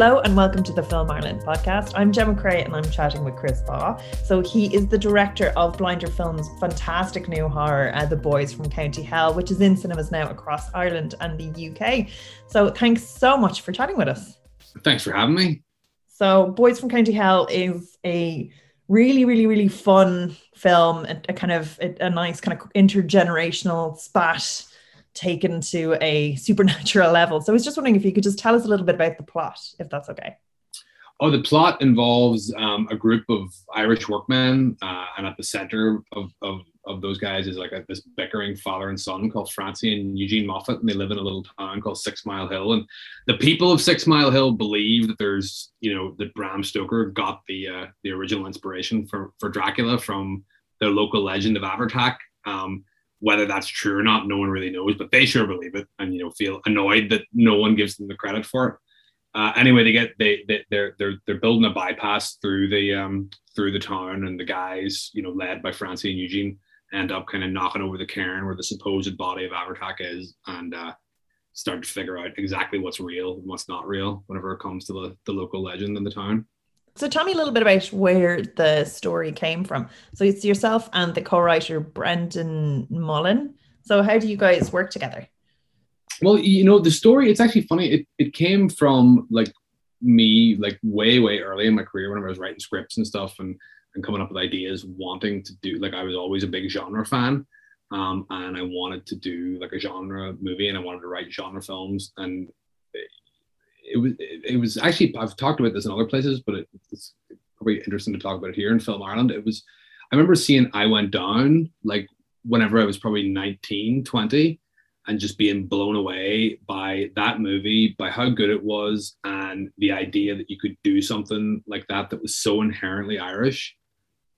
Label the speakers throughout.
Speaker 1: Hello and welcome to the Film Ireland podcast. I'm Gemma Creagh and I'm chatting with Chris Baugh. So he is the director of Blinder Films' fantastic new horror, uh, The Boys from County Hell, which is in cinemas now across Ireland and the UK. So thanks so much for chatting with us.
Speaker 2: Thanks for having me.
Speaker 1: So Boys from County Hell is a really, really, really fun film, a, a kind of a, a nice kind of intergenerational spat taken to a supernatural level. So I was just wondering if you could just tell us a little bit about the plot, if that's okay.
Speaker 2: Oh, the plot involves um, a group of Irish workmen, uh, and at the center of, of, of those guys is like a, this bickering father and son called Francie and Eugene Moffat, and they live in a little town called Six Mile Hill. And the people of Six Mile Hill believe that there's, you know, that Bram Stoker got the uh, the original inspiration for for Dracula from the local legend of Abhartach. Um, whether that's true or not, no one really knows, but they sure believe it and you know feel annoyed that no one gives them the credit for it. Uh, anyway, they get they, they they're they're they're building a bypass through the um through the town, and the guys you know led by Francie and Eugene end up kind of knocking over the cairn where the supposed body of Abhartach is, and uh, start to figure out exactly what's real and what's not real whenever it comes to the, the local legend in the town.
Speaker 1: So tell me a little bit about where the story came from. So it's yourself and the co-writer Brendan Mullin. So how do you guys work together?
Speaker 2: Well, you know, the story, it's actually funny. It, it came from like me, like way, way early in my career when I was writing scripts and stuff and, and coming up with ideas, wanting to do, like I was always a big genre fan. Um, and I wanted to do like a genre movie and I wanted to write genre films. And it was it was actually I've talked about this in other places, but it, it's probably interesting to talk about it here in Film Ireland. It was I remember seeing I Went Down like whenever I was probably 19, 20, and just being blown away by that movie, by how good it was, and the idea that you could do something like that that was so inherently Irish,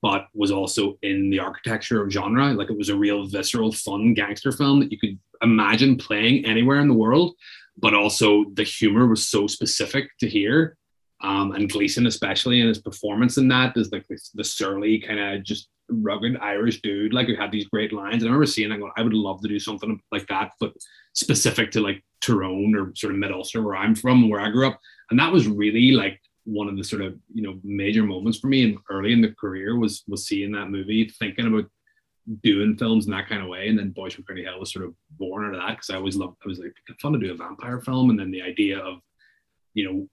Speaker 2: but was also in the architecture of genre. Like it was a real visceral, fun gangster film that you could imagine playing anywhere in the world but also the humor was so specific to here. Um, and Gleeson, especially in his performance in that, is like this, the surly kind of just rugged Irish dude, like who had these great lines. And I remember seeing, I go, I would love to do something like that, but specific to like Tyrone or sort of Mid Ulster, where I'm from, where I grew up. And that was really like one of the sort of you know major moments for me and early in the career was was seeing that movie, thinking about doing films in that kind of way. And then Boys from County Hell was sort of born out of that because I always loved, I was like, fun to do a vampire film. And then the idea of, you know,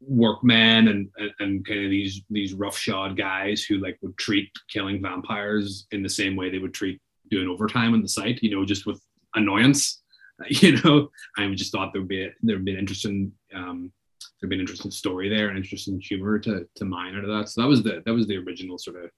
Speaker 2: workmen and, and, and kind of these, these roughshod guys who like would treat killing vampires in the same way they would treat doing overtime on the site, you know, just with annoyance, you know, I just thought there would be, a, there would be an interesting, um, there'd be an interesting story there, an interesting humor to, to mine out of that. So that was the, that was the original sort of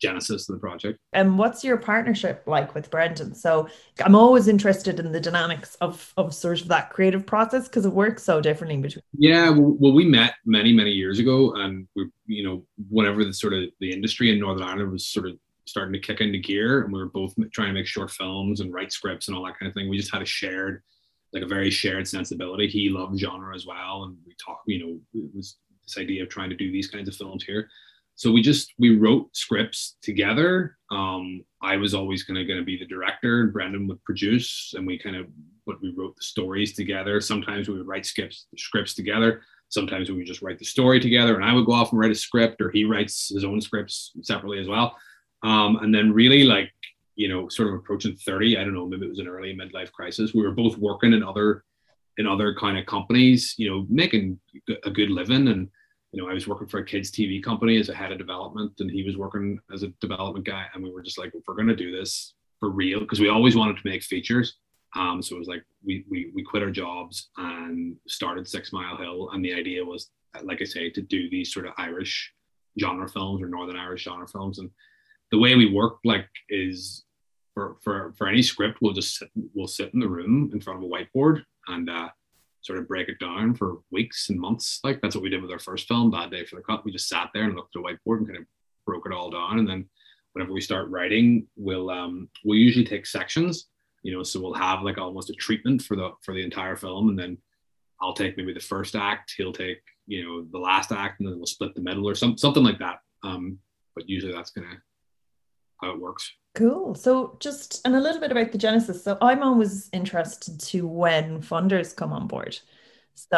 Speaker 2: genesis of the project.
Speaker 1: And what's your partnership like with Brendan? So I'm always interested in the dynamics of of sort of that creative process because it works so differently between.
Speaker 2: Yeah, well, we met many many years ago, and we, you know, whenever the sort of the industry in Northern Ireland was sort of starting to kick into gear, and we were both trying to make short films and write scripts and all that kind of thing. We just had a shared, like a very shared sensibility. He loved genre as well, and we talked. You know, it was this idea of trying to do these kinds of films here so we just we wrote scripts together. Um, i was always going to be the director and brendan would produce and we kind of but we wrote the stories together. Sometimes we would write scripts scripts together. Sometimes we would just write the story together and i would go off and write a script or he writes his own scripts separately as well. Um, and then really like you know sort of approaching 30 i don't know maybe it was an early midlife crisis. We were both working in other in other kind of companies you know making a good living and you know, I was working for a kids TV company as a head of development, and he was working as a development guy. And we were just like, if we're going to do this for real, because we always wanted to make features. Um, so it was like we, we we quit our jobs and started Six Mile Hill, and the idea was, like I say, to do these sort of Irish genre films or Northern Irish genre films. And the way we work, like, is for for for any script, we'll just sit, we'll sit in the room in front of a whiteboard and uh, sort of break it down for weeks and months. Like that's what we did with our first film, Bad Day for the Cut. We just sat there and looked at a whiteboard and kind of broke it all down. And then whenever we start writing, we'll um we'll usually take sections, you know, so we'll have like almost a treatment for the for the entire film. And then I'll take maybe the first act, he'll take, you know, the last act, and then we'll split the middle or some something like that. Um, but usually that's gonna how it works.
Speaker 1: Cool. So just and a little bit about the genesis. So I'm always interested to when funders come on board. So,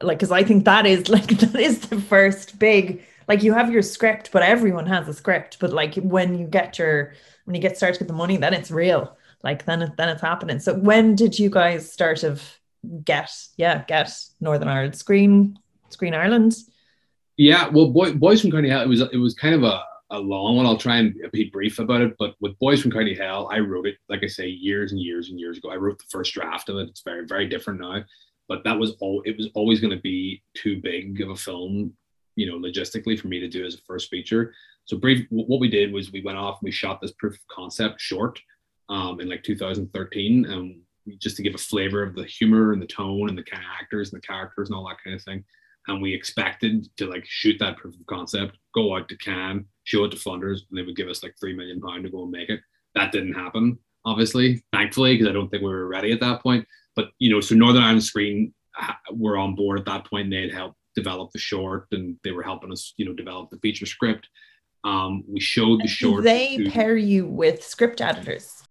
Speaker 1: mm-hmm. like, because I think that is like that is the first big like you have your script, but everyone has a script. But like when you get your when you get started with the money, then it's real. Like then it, then it's happening. So when did you guys start of get yeah get Northern Ireland Screen Screen Ireland?
Speaker 2: Yeah, well, boy, Boys from County Hell, it was it was kind of a, a long one. I'll try and be brief about it. But with Boys from County Hell, I wrote it like I say years and years and years ago. I wrote the first draft of it. It's very very different now, but that was all. It was always going to be too big of a film you know, logistically for me to do as a first feature. So brief, what we did was we went off and we shot this proof of concept short um, in like 2013, and just to give a flavor of the humor and the tone and the kind of actors and the characters and all that kind of thing. And we expected to like shoot that proof of concept, go out to Cannes, show it to funders, and they would give us like three million pound to go and make it. That didn't happen, obviously, thankfully, because I don't think we were ready at that point. But you know, so Northern Ireland Screen were on board at that point. They had helped develop the short and they were helping us, you know, develop the feature script. Um, we showed the short.
Speaker 1: They to, pair you with script editors.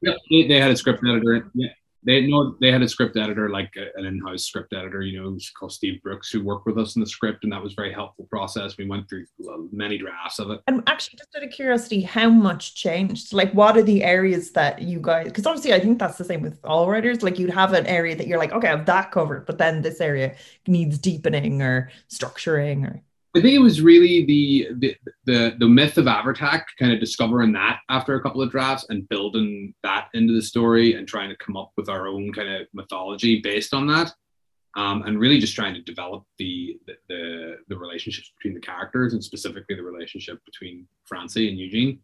Speaker 2: Yeah, they, they, had a script editor. Yeah, they know they had a script editor, like uh, an in-house script editor, you know, called Steve Brooks, who worked with us in the script, and that was very helpful process. We went through many drafts of it.
Speaker 1: And actually, just out of curiosity, how much changed? Like, what are the areas that you guys? Because obviously, I think that's the same with all writers. Like, you'd have an area that you're like, okay, I have that covered, but then this area needs deepening or structuring or.
Speaker 2: I think it was really the the the, the myth of Abhartach, kind of discovering that after a couple of drafts and building that into the story and trying to come up with our own kind of mythology based on that, um, and really just trying to develop the, the, the the relationships between the characters and specifically the relationship between Francie and Eugene.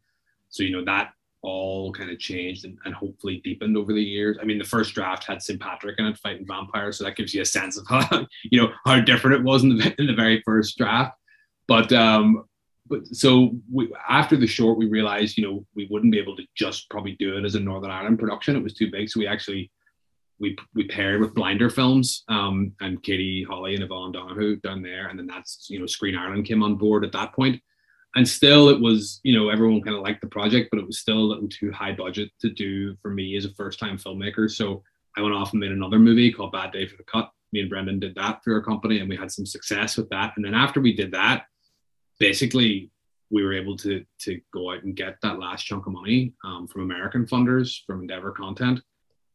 Speaker 2: So you know that all kind of changed and, and hopefully deepened over the years. I mean, the first draft had St. Patrick in it fighting vampires, so that gives you a sense of how you know how different it was in the in the very first draft. But um, but so we, after the short, we realized you know we wouldn't be able to just probably do it as a Northern Ireland production. It was too big, so we actually we we paired with Blinder Films um, and Katie Holly and Yvonne Donoghue down there, and then that's you know Screen Ireland came on board at that point, and still it was you know everyone kind of liked the project, but it was still a little too high budget to do for me as a first time filmmaker. So I went off and made another movie called Bad Day for the Cut. Me and Brendan did that through our company, and we had some success with that. And then after we did that basically we were able to to go out and get that last chunk of money um, from American funders from Endeavor Content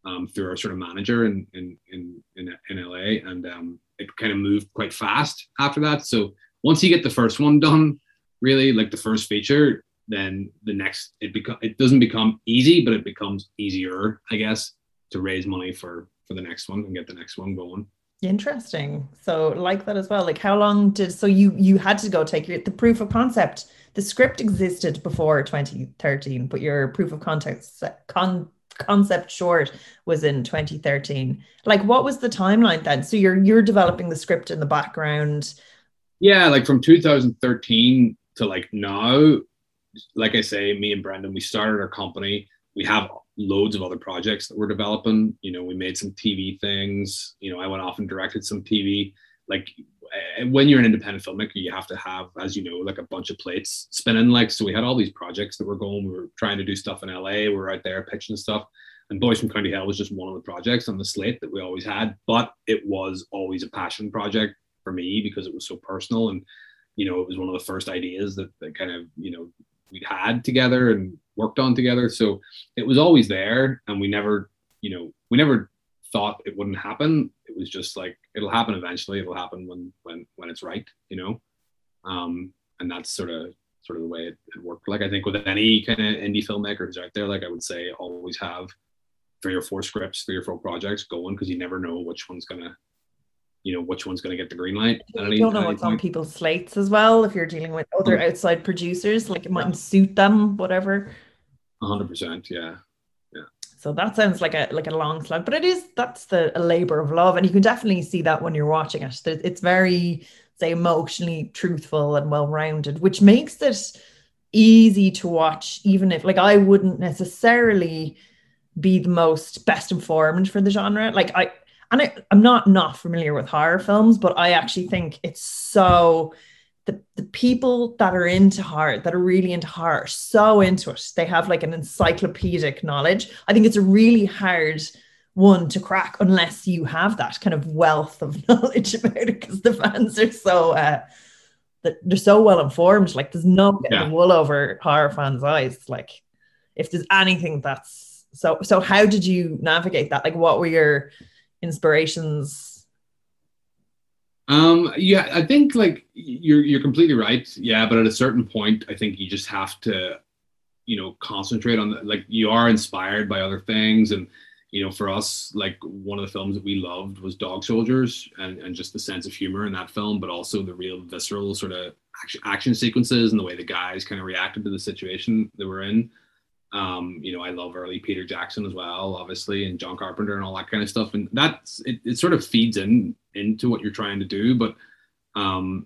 Speaker 2: um, through our sort of manager in in in in, in LA, and um, it kind of moved quite fast after that. So once you get the first one done, really like the first feature, then the next it become it doesn't become easy, but it becomes easier, I guess, to raise money for for the next one and get the next one going.
Speaker 1: Interesting. So like that as well. Like how long did so you you had to go take your the proof of concept. The script existed before 2013, but your proof of context con, concept short was in 2013. Like what was the timeline then? So you're you're developing the script in the background.
Speaker 2: Yeah, like from 2013 to like now, like I say, me and Brendan, we started our company. We have loads of other projects that we're developing. You know, we made some TV things. You know, I went off and directed some TV. Like eh, when you're an independent filmmaker, you have to have, as you know, like a bunch of plates spinning. Like, so we had all these projects that were going. We were trying to do stuff in LA. We were out there pitching stuff. And Boys from County Hell was just one of the projects on the slate that we always had. But it was always a passion project for me because it was so personal. And, you know, it was one of the first ideas that, that kind of, you know, we'd had together and worked on together. So it was always there, and we never, you know, we never thought it wouldn't happen. It was just like it'll happen eventually. It'll happen when when when it's right, you know. Um, and that's sort of sort of the way it, it worked. Like I think with any kind of indie filmmaker who's out there, like I would say, always have three or four scripts, three or four projects going because you never know which one's gonna you know which one's going to get the green light.
Speaker 1: You don't know what's on people's slates as well. If you're dealing with other outside producers, like it mightn't suit them, whatever.
Speaker 2: hundred percent, yeah, yeah.
Speaker 1: So that sounds like a like a long slog, but it is that's the a labor of love, and you can definitely see that when you're watching it. It's very say emotionally truthful and well rounded, which makes it easy to watch, even if like I wouldn't necessarily be the most best informed for the genre. Like I and I, I'm not not familiar with horror films, but I actually think it's so the, the people that are into horror, that are really into horror, so into it. They have like an encyclopedic knowledge. I think it's a really hard one to crack unless you have that kind of wealth of knowledge about it because the fans are so uh that they're so well informed like there's no getting
Speaker 2: Yeah.
Speaker 1: wool over horror fans eyes like if there's anything that's so so how did you navigate that like what were your inspirations
Speaker 2: Um, yeah, I think like you're you're completely right. Yeah, but at a certain point, I think you just have to, you know, concentrate on the, like you are inspired by other things, and you know, for us, like one of the films that we loved was Dog Soldiers, and and just the sense of humor in that film, but also the real visceral sort of action, action sequences and the way the guys kind of reacted to the situation that we're in. Um, you know, I love early Peter Jackson as well, obviously, and John Carpenter and all that kind of stuff. And that's it, it sort of feeds in into what you're trying to do. But um,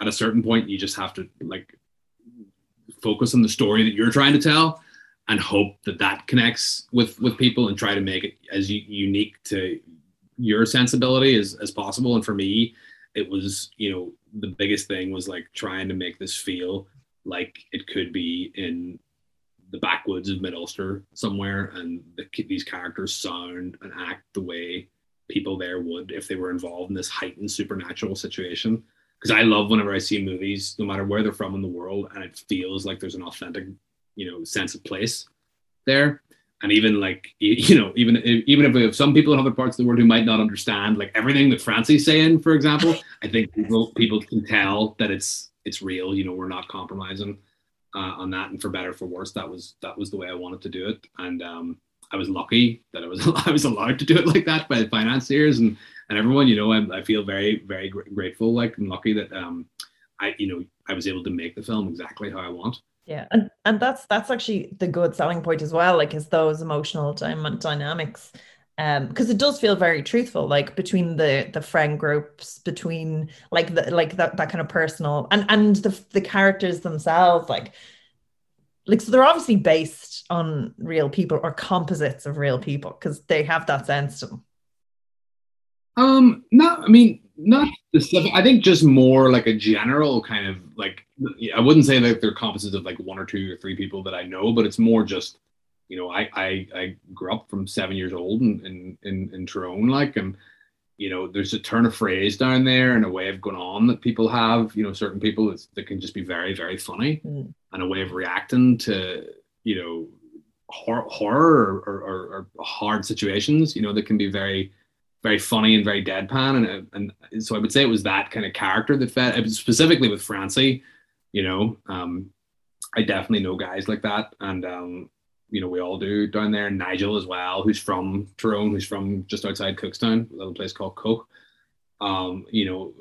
Speaker 2: at a certain point, you just have to like focus on the story that you're trying to tell and hope that that connects with with people and try to make it as unique to your sensibility as, as possible. And for me, it was, you know, the biggest thing was like trying to make this feel like it could be in the backwoods of Mid Ulster somewhere, and the, these characters sound and act the way people there would if they were involved in this heightened supernatural situation. Because I love whenever I see movies, no matter where they're from in the world, and it feels like there's an authentic, you know, sense of place there. And even like you know, even even if we have some people in other parts of the world who might not understand like everything that Francie's saying, for example, I think people people can tell that it's it's real. You know, we're not compromising uh, on that, and for better or for worse, that was that was the way I wanted to do it. And um, I was lucky that I was I was allowed to do it like that by the financiers and and everyone. You know, I, I feel very very gr- grateful, like and lucky that um, I you know I was able to make the film exactly how I want.
Speaker 1: Yeah, and and that's that's actually the good selling point as well. Like, is those emotional dy- dynamics, um, because it does feel very truthful. Like between the the friend groups, between like the like that that kind of personal, and and the the characters themselves, like like so they're obviously based on real people or composites of real people because they have that sense to them.
Speaker 2: Um, not, I mean, not specific. I think just more like a general kind of like, I wouldn't say that they're composites of like one or two or three people that I know, but it's more just, you know, I I, I grew up from seven years old in in in, in Tyrone, like, and you know, there's a turn of phrase down there and a way of going on that people have. You know, certain people that can just be very very funny,
Speaker 1: Mm.
Speaker 2: and a way of reacting to you know horror, horror or, or, or hard situations. You know, that can be very very funny and very deadpan and and so I would say it was that kind of character that fed specifically with Francie you know um I definitely know guys like that and um you know we all do down there Nigel as well who's from Tyrone who's from just outside Cookstown a little place called Coagh um you know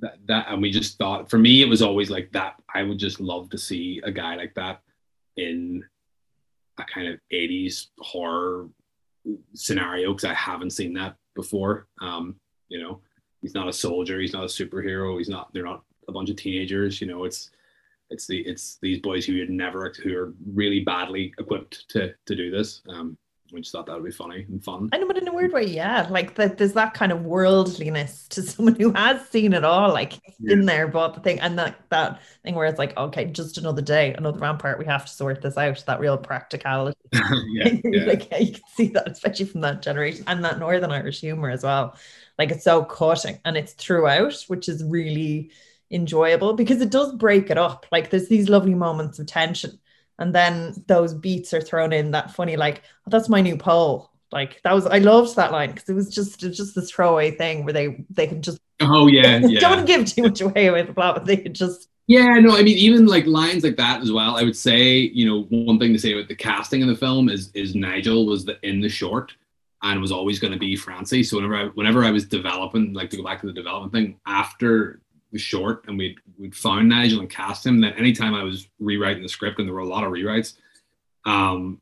Speaker 2: that, that and we just thought for me it was always like that I would just love to see a guy like that in a kind of 80s horror scenario because I haven't seen that before. Um, you know, he's not a soldier, he's not a superhero, he's not. They're not a bunch of teenagers. You know, it's it's the it's these boys who had never who are really badly equipped to to do this. Um, we just thought that would be funny and fun.
Speaker 1: I know, but in a weird way, yeah. Like that, there's that kind of worldliness to someone who has seen it all, like
Speaker 2: Yeah.
Speaker 1: in there, bought the thing, and that that thing where it's like, okay, just another day, another rampart. we have to sort this out. That real practicality.
Speaker 2: yeah, yeah.
Speaker 1: like yeah, you can see that, especially from that generation, and that Northern Irish humor as well. Like it's so cutting, and it's throughout, which is really enjoyable because it does break it up. Like there's these lovely moments of tension, and then those beats are thrown in that funny, like, oh, that's my new pole. Like that was, I loved that line because it was just, it was just this throwaway thing where they they could just
Speaker 2: oh yeah, yeah.
Speaker 1: don't give too much away with the plot, but they could just
Speaker 2: Yeah, no, I mean even like lines like that as well. I would say, you know, one thing to say about the casting in the film is is Nigel was the, in the short and was always going to be Francie. So whenever I whenever I was developing, like to go back to the development thing after the short, and we'd we'd found Nigel and cast him. then anytime I was rewriting the script, and there were a lot of rewrites, um,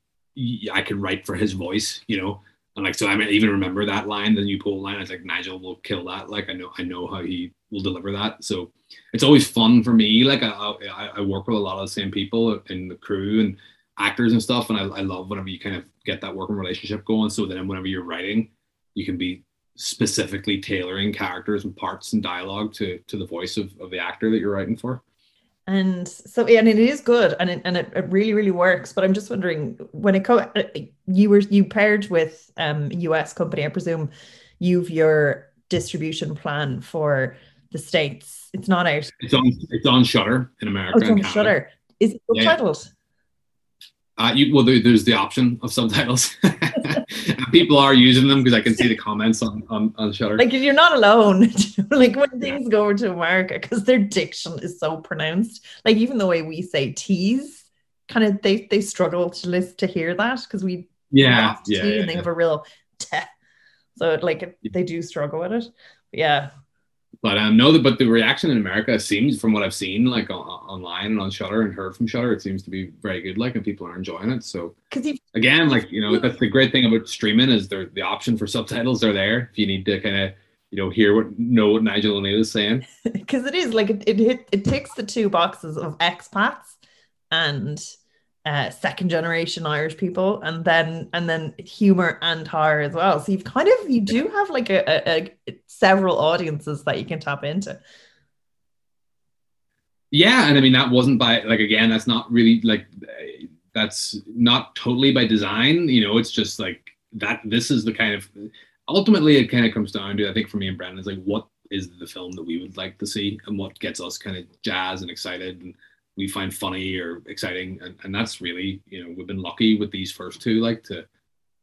Speaker 2: I could write for his voice, you know. And like so, I mean, even remember that line, the new pole line. I was like, Nigel will kill that. Like I know, I know how he will deliver that. So it's always fun for me. Like I, I, I work with a lot of the same people in the crew and actors and stuff, and I, I love whenever you kind of get that working relationship going. So then whenever you're writing, you can be specifically tailoring characters and parts and dialogue to to the voice of, of the actor that you're writing for.
Speaker 1: And so, yeah, and it is good, and it and it, it really, really works. But I'm just wondering when it co- you were you paired with um US company, I presume you've your distribution plan for the states. It's not out.
Speaker 2: It's on. It's on Shudder in America.
Speaker 1: Oh, it's on Shudder Is it subtitled?
Speaker 2: Yeah. Uh, you, well, there, there's the option of subtitles. People are using them because I can see the comments on on, on Shudder.
Speaker 1: Like you're not alone. like when things yeah. go over to America, because their diction is so pronounced. Like even the way we say tease, kind of they they struggle to listen to hear that because we
Speaker 2: yeah yeah, yeah,
Speaker 1: and they have a real te. So like they do struggle with it. But yeah,
Speaker 2: but um, no, but the reaction in America seems, from what I've seen, like on, online and on Shudder and heard from Shudder, it seems to be very good. Like, and people are enjoying it. So, because again, like you know, that's the great thing about streaming is there the option for subtitles are there if you need to kind of you know hear what know what Nigel O'Neill is saying.
Speaker 1: Because it is like it it hit, it ticks the two boxes of expats and uh, second generation Irish people, and then and then humor and horror as well. So you've kind of you do have like a, a, a several audiences that you can tap into.
Speaker 2: Yeah, and I mean that wasn't by like again, that's not really like that's not totally by design. You know, it's just like that. This is the kind of ultimately it kind of comes down to I think for me and Brendan is like what is the film that we would like to see and what gets us kind of jazzed and excited and we find funny or exciting and, and that's really you know we've been lucky with these first two like to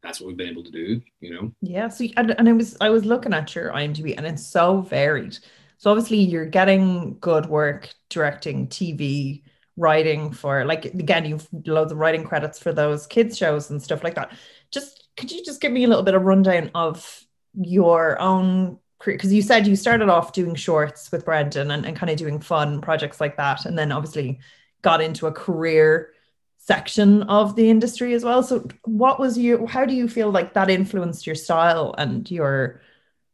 Speaker 2: that's what we've been able to do you know?
Speaker 1: Yeah so and, and i was i was looking at your imdb and it's so varied. So obviously you're getting good work directing tv writing for like again you've loads of writing credits for those kids shows and stuff like that. Just could you just give me a little bit of rundown of your own because you said you started off doing shorts with Brendan and, and kind of doing fun projects like that, and then obviously got into a career section of the industry as well. So, what was you? How do you feel like that influenced your style and your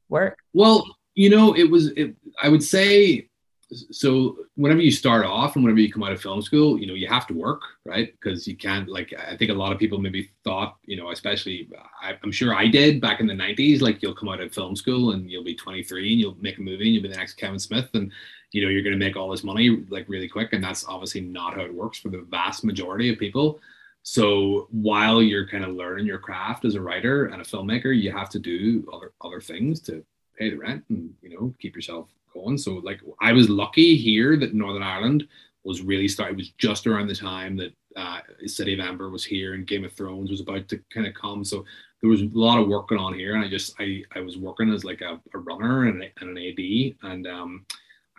Speaker 1: work?
Speaker 2: Well, you know, it was. It, I would say so whenever you start off and whenever you come out of film school you know you have to work right? Because you can't like i think a lot of people maybe thought you know especially I, am sure i did back in the 90s like you'll come out of film school and you'll be 23 and you'll make a movie and you'll be the next kevin smith and you know you're going to make all this money like really quick. And that's obviously not how it works for the vast majority of people. So while you're kind of learning your craft as a writer and a filmmaker you have to do other other things to pay the rent and you know keep yourself going. So like I was lucky here that Northern Ireland was really starting. It was just around the time that uh, City of Ember was here and Game of Thrones was about to kind of come. So there was a lot of work going on here, and I just I I was working as like a, a runner and, a, and, an AD, and um,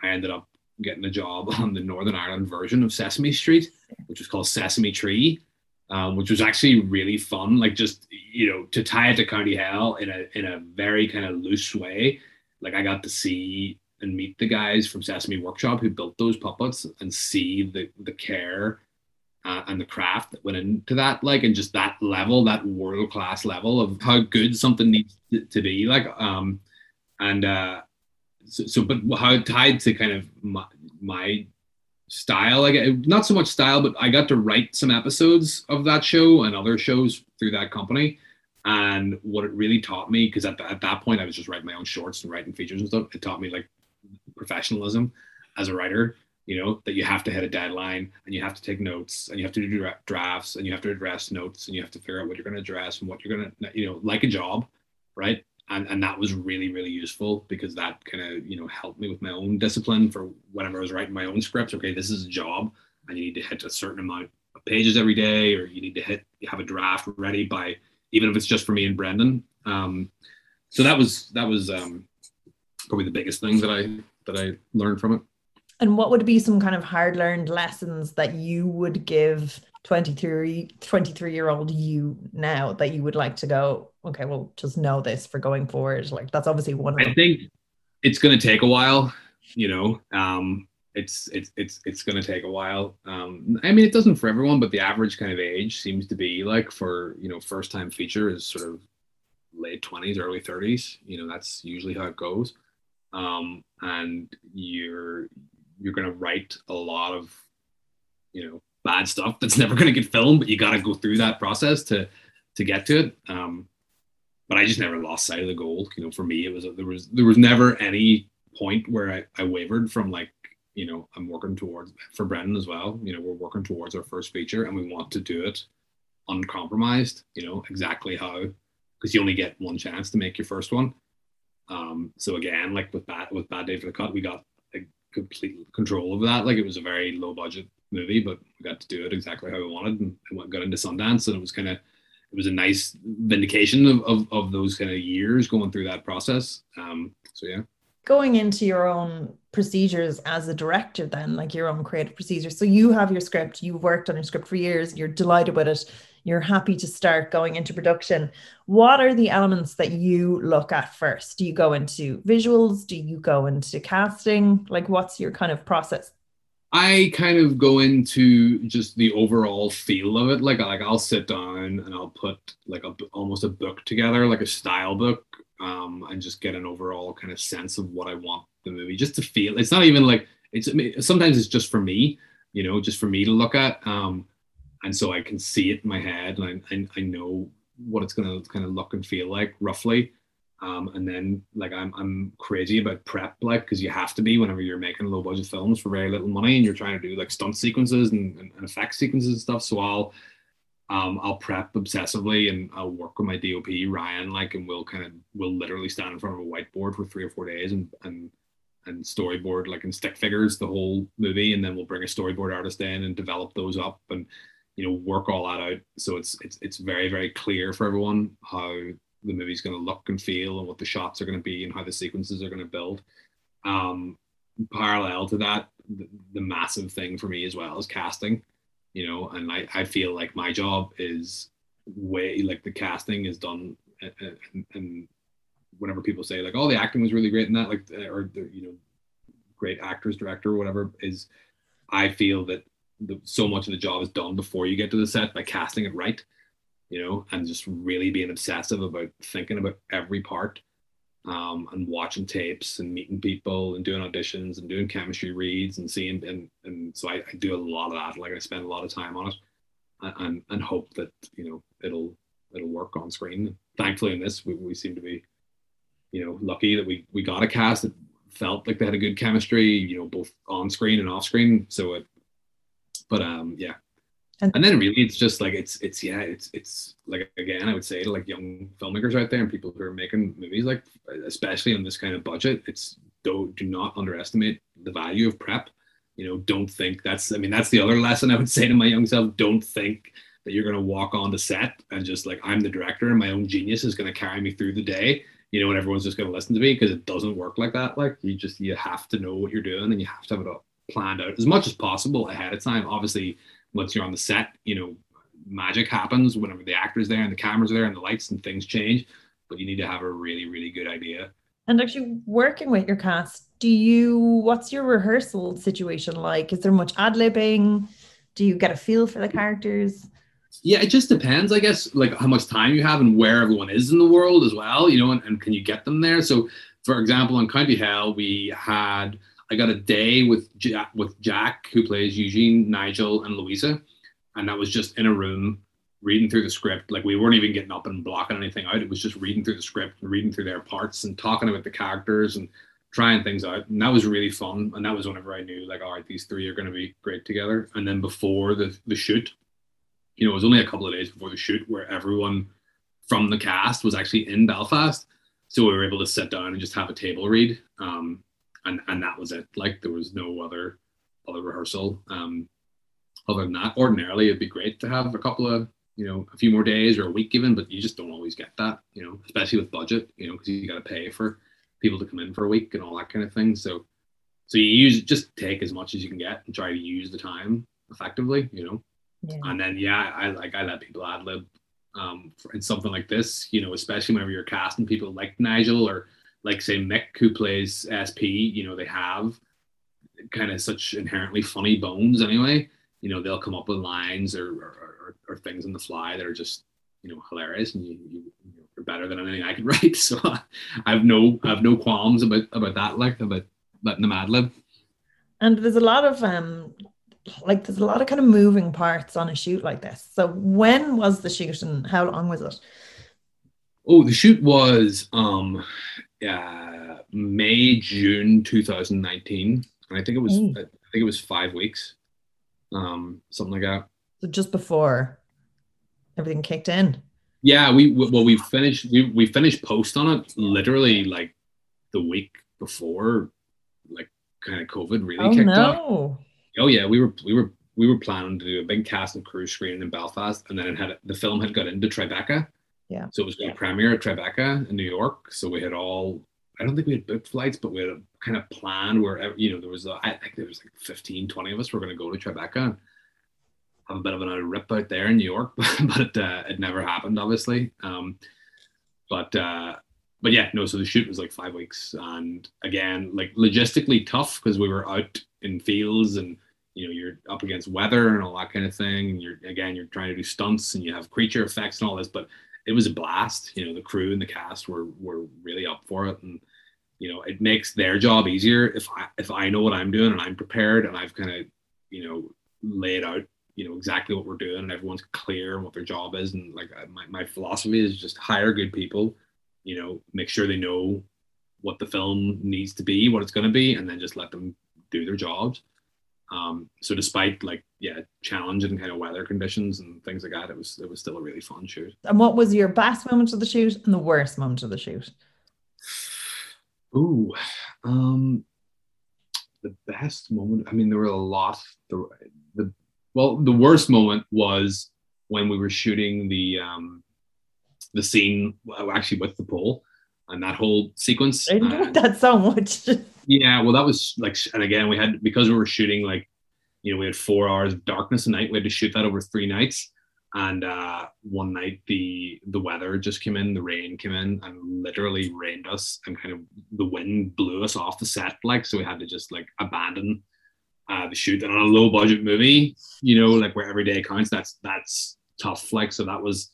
Speaker 2: I ended up getting a job on the Northern Ireland version of Sesame Street, which was called Sesame Tree. Um, which was actually really fun, like just you know to tie it to County Hell in a in a very kind of loose way. Like I got to see and meet the guys from Sesame Workshop who built those puppets and see the the care uh, and the craft that went into that, like, and just that level, that world class level of how good something needs to, be, like, um, and uh, so, so, but how tied to kind of my, my style, like, not so much style, but I got to write some episodes of that show and other shows through that company. And what it really taught me, because at, at that point I was just writing my own shorts and writing features and stuff, it taught me like professionalism as a writer you know that you have to hit a deadline and you have to take notes and you have to do drafts and you have to address notes and you have to figure out what you're going to address and what you're going to you know like a job right? And and that was really really useful because that kind of you know helped me with my own discipline for whenever I was writing my own scripts. Okay this is a job and you need to hit a certain amount of pages every day or you need to hit you have a draft ready by even if it's just for me and Brendan. Um so that was that was um probably the biggest thing that I that I learned from it.
Speaker 1: And what would be some kind of hard learned lessons that you would give 23, 23 year old you now that you would like to go, okay, well, just know this for going forward? Like, that's obviously one
Speaker 2: I think it's going to take a while, you know. Um, it's it's it's it's going to take a while. Um, I mean, it doesn't for everyone, but the average kind of age seems to be like for you know first time feature is sort of late twenties, early thirties. You know, that's usually how it goes um, and you're you're going to write a lot of you know bad stuff that's never going to get filmed but you got to go through that process to to get to it um, but i just never lost sight of the goal you know for me it was there was there was never any point where I, I wavered from like you know, I'm working towards for Brendan as well. You know, we're working towards our first feature, and we want to do it uncompromised. You know, exactly how because you only get one chance to make your first one. Um, so again, like with bad with Bad Day for the Cut, we got a complete control of that. Like it was a very low budget movie, but we got to do it exactly how we wanted, and it got into Sundance, and it was kind of it was a nice vindication of, of, of those kind of years going through that process. Um, so yeah
Speaker 1: going into your own procedures as a director then like your own creative procedures so you have your script you've worked on your script for years you're delighted with it you're happy to start going into production what are the elements that you look at first do you go into visuals do you go into casting like what's your kind of process
Speaker 2: I kind of go into just the overall feel of it. Like, like I'll sit down and I'll put like a almost a book together, like a style book, um, and just get an overall kind of sense of what I want the movie just to feel. It's not even like it's sometimes it's just for me, you know, just for me to look at, um, and so I can see it in my head and I, I, I know what it's gonna kind of look and feel like roughly. Um, and then like I'm I'm crazy about prep like because you have to be whenever you're making low budget films for very little money and you're trying to do like stunt sequences and, and, and effect sequences and stuff. So I'll um, I'll prep obsessively and I'll work with my DOP Ryan like and we'll kind of we'll literally stand in front of a whiteboard for three or four days and and and storyboard like in stick figures the whole movie and then we'll bring a storyboard artist in and develop those up and you know work all that out. So it's it's it's very very clear for everyone how the movie's going to look and feel and what the shots are going to be and how the sequences are going to build. Um parallel to that the, the massive thing for me as well is casting you know, and I, I feel like my job is way like the casting is done and, and whenever people say like, oh, the acting was really great in that, like, or the, you know, great actors, director, or whatever, is I feel that the, so much of the job is done before you get to the set by casting it right, you know, and just really being obsessive about thinking about every part um, and watching tapes and meeting people and doing auditions and doing chemistry reads and seeing and and so I, I do a lot of that. Like I spend a lot of time on it and and hope that you know it'll it'll work on screen. Thankfully, in this we, we seem to be you know lucky that we we got a cast that felt like they had a good chemistry. You know, both on screen and off screen. So it, but um yeah, and, and then really it's just like it's it's yeah it's it's like again i would say to like young filmmakers out there and people who are making movies like especially on this kind of budget it's do do not underestimate the value of prep. You know don't think that's i mean that's the other lesson i would say to my young self. Don't think that you're going to walk on the set and just like i'm the director and my own genius is going to carry me through the day you know and everyone's just going to listen to me because it doesn't work like that. Like you just you have to know what you're doing and you have to have it planned out as much as possible ahead of time obviously once you're on the set, you know, magic happens whenever the actor's there and the camera's there and the lights and things change. But you need to have a really, really good idea.
Speaker 1: And actually, working with your cast, do you? What's your rehearsal situation like? Is there much ad libbing? Do you get a feel for the characters?
Speaker 2: Yeah, it just depends, I guess, like how much time you have and where everyone is in the world as well, you know, and, and can you get them there? So, for example, on County Hell, we had I got a day with Jack, with Jack, who plays Eugene, Nigel, and Louisa, and that was just in a room reading through the script. Like we weren't even getting up and blocking anything out. It was just reading through the script and reading through their parts and talking about the characters and trying things out. And that was really fun. And that was whenever I knew like, all right, these three are going to be great together. And then before the the shoot, you know, it was only a couple of days before the shoot where everyone from the cast was actually in Belfast. So we were able to sit down and just have a table read. Um, and and that was it. Like there was no other other rehearsal. Um, other than that, ordinarily it'd be great to have a couple of you know a few more days or a week given, but you just don't always get that. You know, especially with budget. You know, because you got to pay for people to come in for a week and all that kind of thing. So so you use just take as much as you can get and try to use the time effectively. You know, yeah. and then yeah, I like I let people ad lib um, in something like this. You know, especially whenever you're casting people like Nigel or like say Mick who plays SP, you know, they have kind of such inherently funny bones anyway. You know, they'll come up with lines or or, or, or things on the fly that are just you know hilarious, and you, you are better than anything I could write. So I have no I have no qualms about about that, like about letting them ad lib.
Speaker 1: And there's a lot of um like there's a lot of kind of moving parts on a shoot like this. So when was the shoot and how long was it?
Speaker 2: Oh, the shoot was um uh, May, June 2019. and I think it was
Speaker 1: Mm.
Speaker 2: I think it was five weeks, um, something like that.
Speaker 1: So just before everything kicked in.
Speaker 2: Yeah, we well we finished we we finished post on it literally like the week before, like kind of COVID really
Speaker 1: Oh
Speaker 2: kicked off.
Speaker 1: no.
Speaker 2: Oh yeah, we were we were we were planning to do a big cast and crew screening in Belfast, and then it had the film had got into Tribeca.
Speaker 1: Yeah.
Speaker 2: So it was going to premiere at Tribeca in New York. So we had all I don't think we had booked flights, but we had a kind of plan where you know there was a, I think there was like 15, 20 of us were going to go to Tribeca and have a bit of a rip out there in New York, but uh, it never happened, obviously. Um, but uh, but yeah, no. So the shoot was like five weeks, and again, like logistically tough because we were out in fields and you know you're up against weather and all that kind of thing. And you're again you're trying to do stunts and you have creature effects and all this, but it was a blast. You know the crew and the cast were were really up for it, and you know it makes their job easier if I if I know what I'm doing and I'm prepared and I've kind of you know laid out you know exactly what we're doing and everyone's clear on what their job is. And like uh, my, my philosophy is just hire good people you know make sure they know what the film needs to be what it's going to be and then just let them do their jobs um, so despite like yeah challenging kind of weather conditions and things like that it was it was still a really fun shoot
Speaker 1: And what was your best moment of the shoot and the worst moment of the shoot?
Speaker 2: Ooh, um, the best moment. I mean, there were a lot. The, the well, the worst moment was when we were shooting the um, the scene actually with the pole and that whole sequence.
Speaker 1: I
Speaker 2: Uh,
Speaker 1: that so much.
Speaker 2: Yeah, well, that was like, and again, we had because we were shooting like, you know, we had four hours of darkness a night. We had to shoot that over three nights, and uh, one night the the weather just came in, the rain came in, and literally rained us, and kind of the wind blew us off the set, like so we had to just like abandon uh, the shoot. And on a low budget movie, you know, like where every day counts, that's that's tough. Like so that was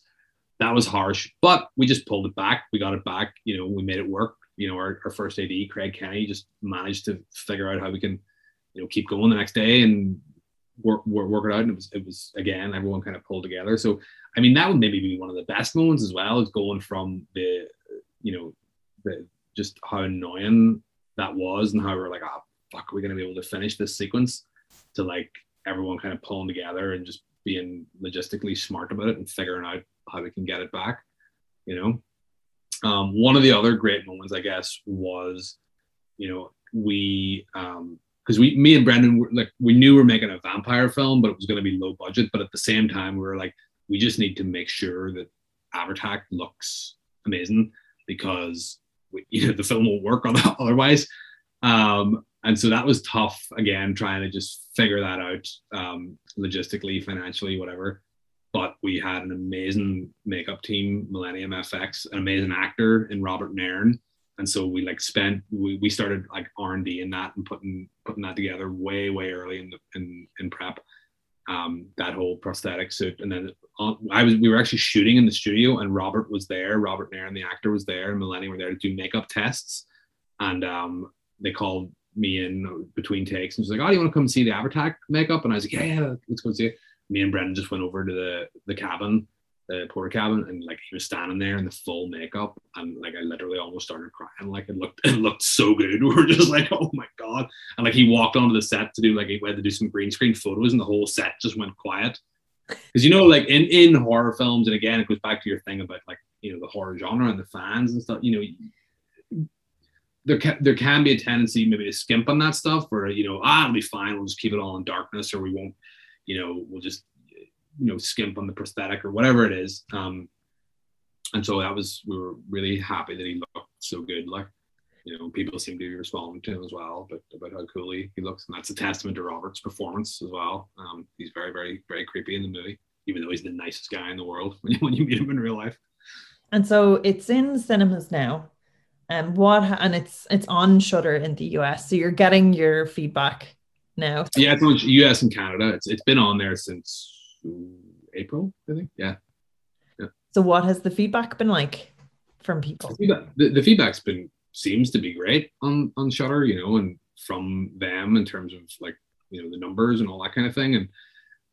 Speaker 2: that was harsh, but we just pulled it back. We got it back. You know, we made it work. You know, our, our first AD, Craig Kenny, just managed to figure out how we can, you know, keep going the next day and work work, work it out. And it was it was again, everyone kind of pulled together. So I mean, that would maybe be one of the best moments as well, is going from the, you know, the just how annoying that was and how we are like, oh fuck, are we gonna be able to finish this sequence? To like everyone kind of pulling together and just being logistically smart about it and figuring out how we can get it back, you know. Um, one of the other great moments, I guess, was, you know, we um because we me and Brendan were like we knew we are making a vampire film, but it was going to be low budget. But at the same time, we were like, we just need to make sure that Abhartach looks amazing because we, you know the film won't work on that otherwise. Um, and so that was tough again, trying to just figure that out um, logistically, financially, whatever. But we had an amazing makeup team, Millennium FX, an amazing actor in Robert Nairn, and so we like spent we, we started like R and D in that and putting putting that together way way early in the in in prep. Um, that whole prosthetic suit, and then uh, I was we were actually shooting in the studio, and Robert was there. Robert Nairn, the actor, was there, and Millennium were there to do makeup tests, and um, they called me in between takes and was like, "Oh, do you want to come see the Abhartach makeup?" And I was like, "Yeah, yeah, let's go see it." Me and Brendan just went over to the the cabin, the porter cabin, and like he was standing there in the full makeup, and like I literally almost started crying. Like it looked it looked so good. We were just like, "Oh my god!" And like he walked onto the set to do like we had to do some green screen photos, and the whole set just went quiet. Because you know, like in in horror films, and again, it goes back to your thing about like you know the horror genre and the fans and stuff. You know, there can there can be a tendency maybe to skimp on that stuff, or you know, ah, it'll be fine. We'll just keep it all in darkness, or we won't, you know, we'll just you know skimp on the prosthetic or whatever it is. Um, and so that was we were really happy that he looked so good. Like you know, people seem to be responding to him as well, but about how cool he, he looks, and that's a testament to Robert's performance as well. Um, he's very very very creepy in the movie, even though he's the nicest guy in the world when you, when you meet him in real life.
Speaker 1: And so it's in cinemas now. And what and it's it's on Shudder in the US. So you're getting your feedback now.
Speaker 2: Yeah, it's on US and Canada. It's it's been on there since April, I think. Yeah.
Speaker 1: So what has the feedback been like from people?
Speaker 2: The, the feedback's been seems to be great on on Shudder, you know, and from them in terms of like you know the numbers and all that kind of thing, and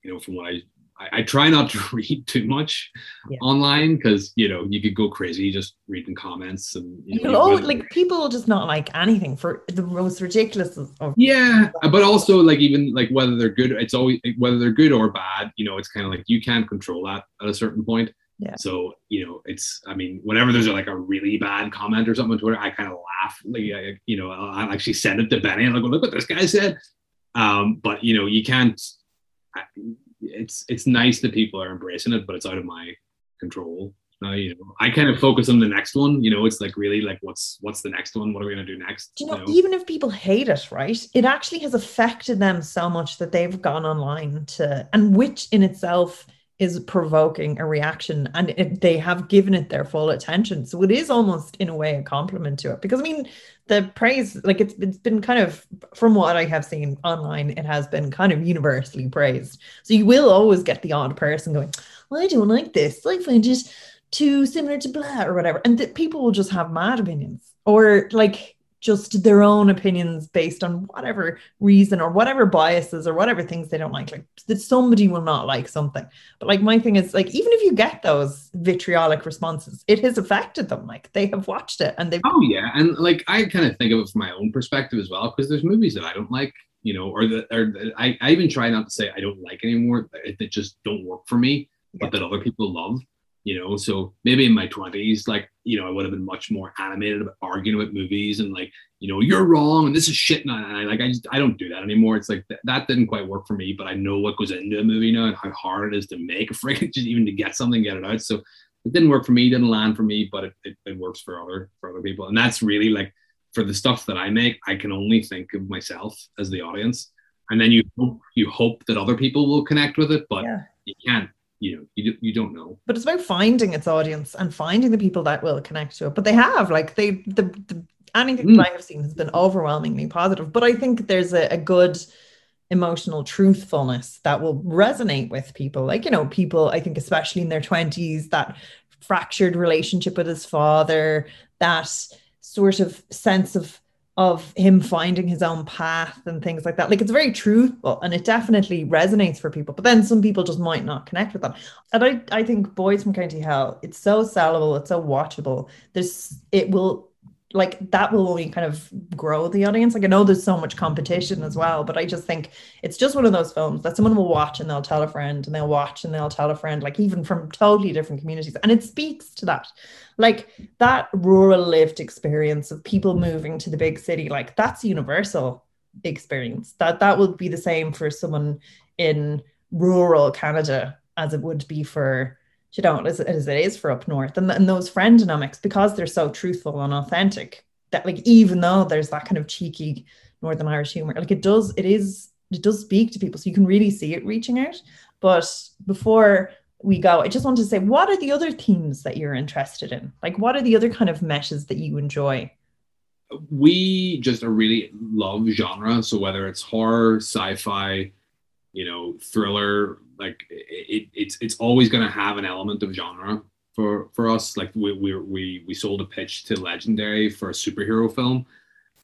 Speaker 2: you know from what I I, I, try not to read too much yeah. online because you know you could go crazy just reading comments and
Speaker 1: you know, oh, like people just not like anything for the most ridiculous of
Speaker 2: yeah but also like even like whether they're good it's always whether they're good or bad you know it's kind of like you can't control that at a certain point
Speaker 1: yeah.
Speaker 2: So you know, it's I mean, whenever there's like a really bad comment or something on Twitter, I kind of laugh. Like I, you know, I'll actually send it to Benny and I go, "Look what this guy said." Um, but you know, you can't it's it's nice that people are embracing it, but it's out of my control. Uh, you know, I kind of focus on the next one. You know, it's like really like what's what's the next one? What are we gonna do next?
Speaker 1: You know, you know, even if people hate it, right? It actually has affected them so much that they've gone online to, and which in itself is provoking a reaction and it, they have given it their full attention. So it is almost in a way a compliment to it because i mean the praise like it's it's been kind of from what i have seen online it has been kind of universally praised. So you will always get the odd person going well i don't like this. I find it too similar to blah or whatever. And that people will just have mad opinions. Or like just their own opinions based on whatever reason or whatever biases or whatever things they don't like. Like that somebody will not like something. But like my thing is like even if you get those vitriolic responses, it has affected them. Like they have watched it and they
Speaker 2: Oh yeah. And like I kind of think of it from my own perspective as well, because there's movies that I don't like, you know, or that or I, I even try not to say I don't like anymore that just don't work for me, but that other people love you know so maybe in my 20s like you know i would have been much more animated about arguing about movies and like you know you're wrong and this is shit and I, like i just i don't do that anymore. It's like th- that didn't quite work for me but i know what goes into a movie now and how hard it is to make a freaking just even to get something get it out. So it didn't work for me didn't land for me but it, it, it works for other for other people. And that's really like for the stuff that i make i can only think of myself as the audience. And then you hope you hope that other people will connect with it but yeah. you can't you know you, you don't know.
Speaker 1: But it's about finding its audience and finding the people that will connect to it. But they have like they the, the anything mm. that i have seen has been overwhelmingly positive. But i think there's a, a good emotional truthfulness that will resonate with people. Like you know people i think especially in their 20s that fractured relationship with his father that sort of sense of of him finding his own path and things like that. Like it's very truthful and it definitely resonates for people. But then some people just might not connect with that. And I, I think Boys from County Hell, it's so sellable, it's so watchable. There's it will like that will only kind of grow the audience. Like I know there's so much competition as well, but I just think it's just one of those films that someone will watch and they'll tell a friend and they'll watch and they'll tell a friend, like even from totally different communities. And it speaks to that. Like that rural lived experience of people moving to the big city, like that's a universal experience. That that would be the same for someone in rural Canada as it would be for you know, as, as it is for up north. And, and those friend dynamics, because they're so truthful and authentic, that like even though there's that kind of cheeky Northern Irish humor, like it does, it is, it does speak to people. So you can really see it reaching out. But before we go, I just want to say, what are the other themes that you're interested in? Like, what are the other kind of meshes that you enjoy?
Speaker 2: We just really love genre. So whether it's horror, sci-fi, you know, thriller, like it, it's it's always going to have an element of genre for for us. Like we we we we sold a pitch to Legendary for a superhero film,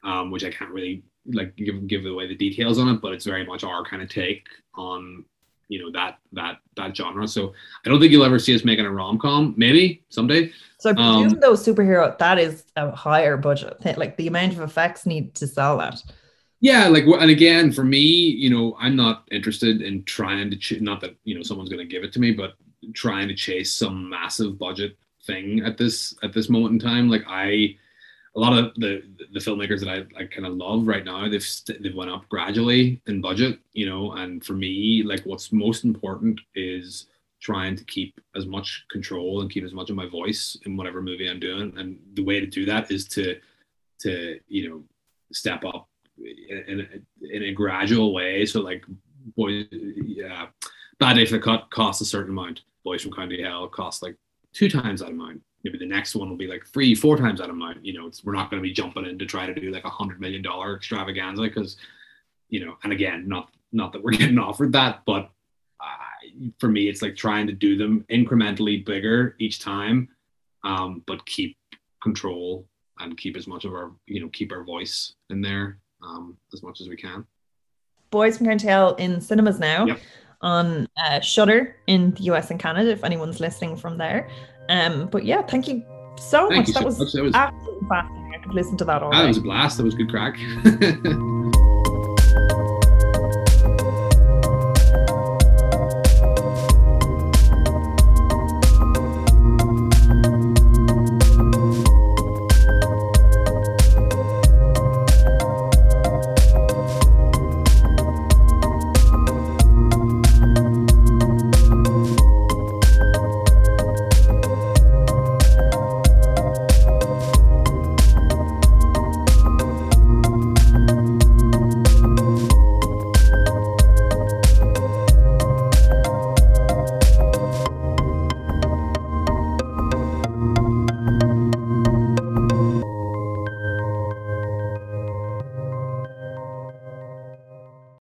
Speaker 2: um, which I can't really like give give away the details on it, but it's very much our kind of take on you know that that that genre. So I don't think you'll ever see us making a rom com. Maybe someday.
Speaker 1: So I presume um, though superhero that is a higher budget. Like the amount of effects need to sell that
Speaker 2: yeah like and again for me you know i'm not interested in trying to ch- not that you know someone's going to give it to me but trying to chase some massive budget thing at this at this moment in time like i a lot of the the filmmakers that i, I kind of love right now they've st- they've went up gradually in budget you know and for me like what's most important is trying to keep as much control and keep as much of my voice in whatever movie i'm doing and the way to do that is to to you know step up in, in, a gradual way. So like boys, yeah, bad day for the cut costs a certain amount. Boys from County Hell cost like two times that amount. Maybe the next one will be like three, four times that amount. You know, we're not going to be jumping in to try to do like a hundred million dollar extravaganza because, you know, and again, not not that we're getting offered that, but uh, for me, it's like trying to do them incrementally bigger each time, um, but keep control and keep as much of our, you know, keep our voice in there um, as much as we can.
Speaker 1: Boys from County in cinemas now.
Speaker 2: Yep.
Speaker 1: on uh, Shudder in the US and Canada. If anyone's listening from there, um, but yeah, thank you so
Speaker 2: Thank
Speaker 1: much.
Speaker 2: you
Speaker 1: That
Speaker 2: so
Speaker 1: was
Speaker 2: much. That was,
Speaker 1: absolutely fascinating. I could listen to that all
Speaker 2: that was a blast. That was good crack.